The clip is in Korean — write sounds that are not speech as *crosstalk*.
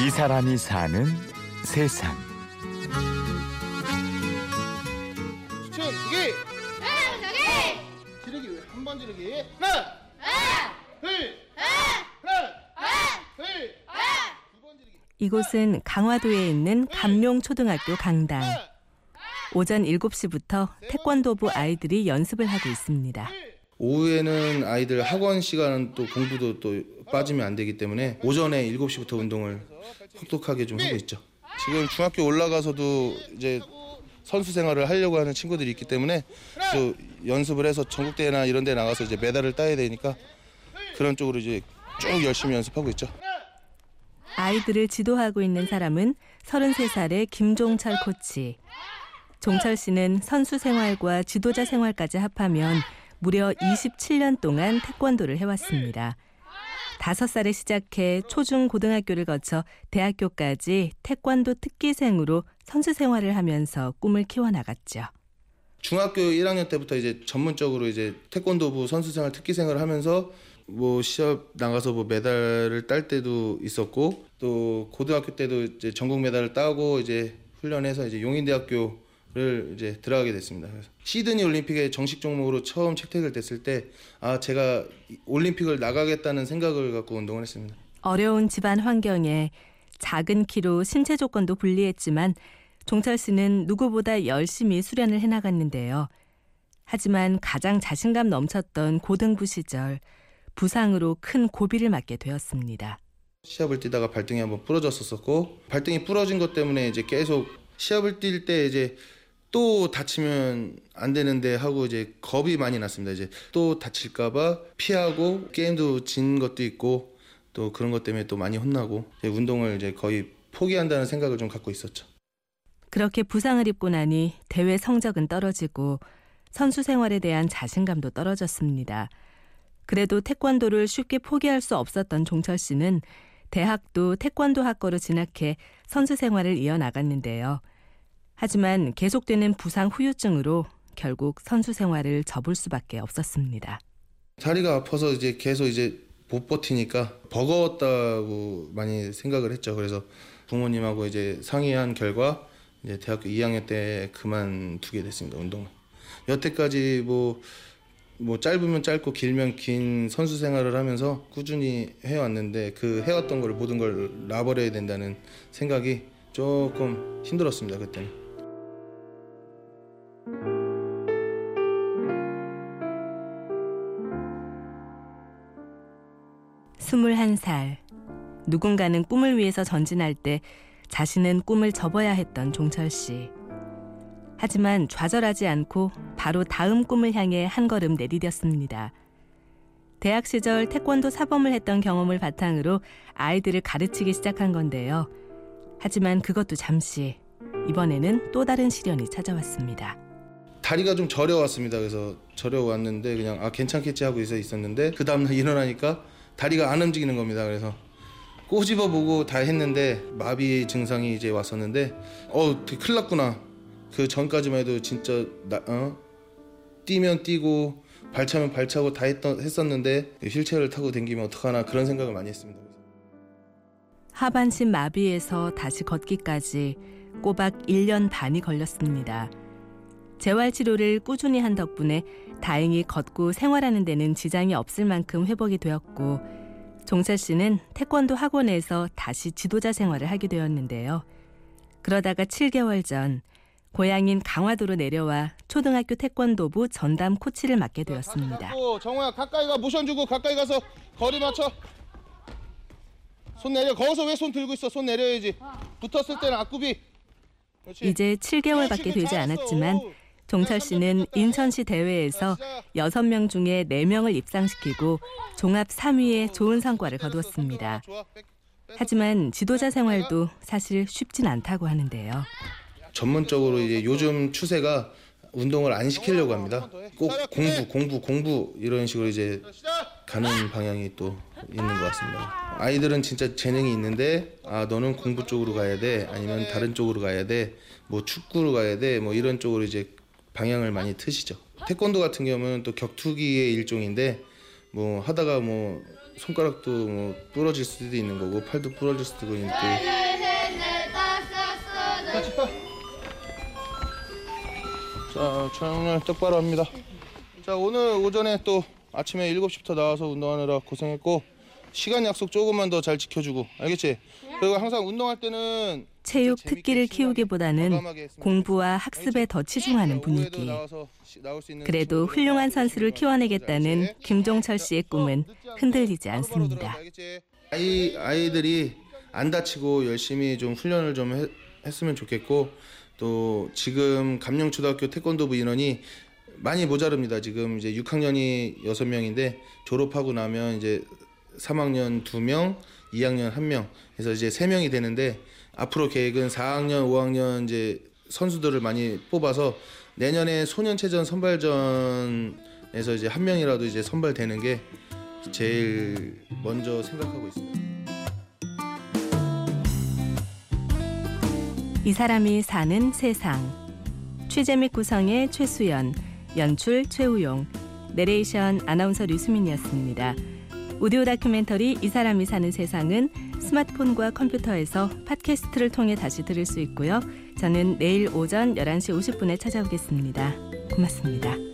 이 사람이 사는 세상. 수천 지르기 지르기 한번 지르기? 하나. 둘. 하나. 둘두번 지르기. 이곳은 강화도에 있는 감룡초등학교 강당. 오전 7시부터 태권도부 아이들이 연습을 하고 있습니다. 오후에는 아이들 학원 시간은 또 공부도 또 빠지면 안 되기 때문에 오전에 7시부터 운동을 혹독하게 좀 하고 있죠. 지금 중학교 올라가서도 이제 선수 생활을 하려고 하는 친구들이 있기 때문에 또 연습을 해서 전국대회나 이런 데 나가서 이제 메달을 따야 되니까 그런 쪽으로 이제 쭉 열심히 연습하고 있죠. 아이들을 지도하고 있는 사람은 33살의 김종철 코치. 종철 씨는 선수 생활과 지도자 생활까지 합하면 무려 27년 동안 태권도를 해왔습니다. 5살에 시작해 초중 고등학교를 거쳐 대학교까지 태권도 특기생으로 선수 생활을 하면서 꿈을 키워나갔죠. 중학교 1학년 때부터 이제 전문적으로 이제 태권도부 선수 생활 특기생활을 하면서 뭐 시합 나가서 뭐 메달을 딸 때도 있었고 또 고등학교 때도 이제 전국 메달을 따고 이제 훈련해서 이제 용인대학교 를 이제 들어가게 됐습니다. 시드니 올림픽에 정식 종목으로 처음 채택을 됐을 때 아 제가 올림픽을 나가겠다는 생각을 갖고 운동을 했습니다. 어려운 집안 환경에 작은 키로 신체 조건도 불리했지만 종철 씨는 누구보다 열심히 수련을 해나갔는데요. 하지만 가장 자신감 넘쳤던 고등부 시절 부상으로 큰 고비를 맞게 되었습니다. 시합을 뛰다가 발등이 한번 부러졌었었고 발등이 부러진 것 때문에 이제 계속 시합을 뛸 때 이제 또 다치면 안 되는데 하고 이제 겁이 많이 났습니다. 이제 또 다칠까봐 피하고 게임도 진 것도 있고 또 그런 것 때문에 또 많이 혼나고 이제 운동을 이제 거의 포기한다는 생각을 좀 갖고 있었죠. 그렇게 부상을 입고 나니 대회 성적은 떨어지고 선수 생활에 대한 자신감도 떨어졌습니다. 그래도 태권도를 쉽게 포기할 수 없었던 종철 씨는 대학도 태권도 학과로 진학해 선수 생활을 이어나갔는데요. 하지만 계속되는 부상 후유증으로 결국 선수 생활을 접을 수밖에 없었습니다. 다리가 아파서 이제 계속 이제 못 버티니까 버거웠다고 많이 생각을 했죠. 그래서 부모님하고 이제 상의한 결과 이제 대학교 2학년 때 그만두게 됐습니다. 운동을. 여태까지 뭐, 뭐 짧으면 짧고 길면 긴 선수 생활을 하면서 꾸준히 해왔는데 그 해왔던 걸 모든 걸 놔버려야 된다는 생각이 조금 힘들었습니다. 그때는. 21살. 누군가는 꿈을 위해서 전진할 때 자신은 꿈을 접어야 했던 종철 씨. 하지만 좌절하지 않고 바로 다음 꿈을 향해 한 걸음 내디뎠습니다. 대학 시절 태권도 사범을 했던 경험을 바탕으로 아이들을 가르치기 시작한 건데요. 하지만 그것도 잠시 이번에는 또 다른 시련이 찾아왔습니다. 다리가 좀 저려왔습니다. 그래서 저려왔는데 그냥 아 괜찮겠지 하고 있어 있었는데 그 다음 날 *laughs* 일어나니까 다리가 안 움직이는 겁니다. 그래서 꼬집어 보고 다 했는데 마비 증상이 이제 왔었는데 어 큰일 났구나. 그 전까지만 해도 진짜 나, 어? 뛰면 뛰고 발차면 발차고 다 했던, 했었는데 휠체어를 타고 댕기면 어떡하나 그런 생각을 많이 했습니다. 하반신 마비에서 다시 걷기까지 꼬박 1년 반이 걸렸습니다. 재활 치료를 꾸준히 한 덕분에 다행히 걷고 생활하는 데는 지장이 없을 만큼 회복이 되었고 종철 씨는 태권도 학원에서 다시 지도자 생활을 하게 되었는데요. 그러다가 7개월 전 고향인 강화도로 내려와 초등학교 태권도부 전담 코치를 맡게 되었습니다. 정호야 가까이 가 모션 주고 가까이 가서 거리 맞춰. 손 내려. 거기서 왜 손 들고 있어? 손 내려야지. 붙었을 때는 앞굽이. 그렇지. 이제 7개월밖에 되지 않았지만 종철 씨는 인천시 대회에서 6명 중에 4명을 입상시키고 종합 3위의 좋은 성과를 거두었습니다. 하지만 지도자 생활도 사실 쉽진 않다고 하는데요. 전문적으로 이제 요즘 추세가 운동을 안 시키려고 합니다. 꼭 공부, 공부, 공부 이런 식으로 이제 가는 방향이 또 있는 것 같습니다. 아이들은 진짜 재능이 있는데 아 너는 공부 쪽으로 가야 돼 아니면 다른 쪽으로 가야 돼뭐 축구로 가야 돼뭐 이런 쪽으로 이제 방향을 많이 트시죠. 태권도 같은 경우는 또 격투기의 일종인데 뭐 하다가 뭐 손가락도 뭐 부러질 수도 있는 거고 팔도 부러질 수도 있는데. 자, 촬영을 똑바로 합니다. 자, 오늘 오전에 또 아침에 7시부터 나와서 운동하느라 고생했고 시간 약속 조금만 더 잘 지켜주고 알겠지? 그리고 항상 운동할 때는 체육 특기를 키우기보다는 공부와. 학습에 더? 치중하는 자, 오후에도 분위기. 그래도 훌륭한 선수를 키워내겠다는? 김종철 씨의 자, 꿈은 흔들리지 않습니다. 아이 아이들이 안 다치고 열심히 좀 훈련을 좀 해- 했으면 좋겠고 또 지금 감령초등학교 태권도부 인원이 많이 모자릅니다. 지금 이제 6학년이 6명인데 졸업하고 나면 이제 3학년 2명, 2학년 1명 해서 이제 3명이 되는데 앞으로 계획은 4학년, 5학년 이제 선수들을 많이 뽑아서 내년에 소년체전 선발전에서 이제 한 명이라도 이제 선발되는 게 제일 먼저 생각하고 있습니다. 이 사람이 사는 세상. 취재 및 구성의 최수연, 연출 최우용, 내레이션 아나운서 류수민이었습니다. 오디오 다큐멘터리 이 사람이 사는 세상은 스마트폰과 컴퓨터에서 팟캐스트를 통해 다시 들을 수 있고요. 저는 내일 오전 11시 50분에 찾아오겠습니다. 고맙습니다.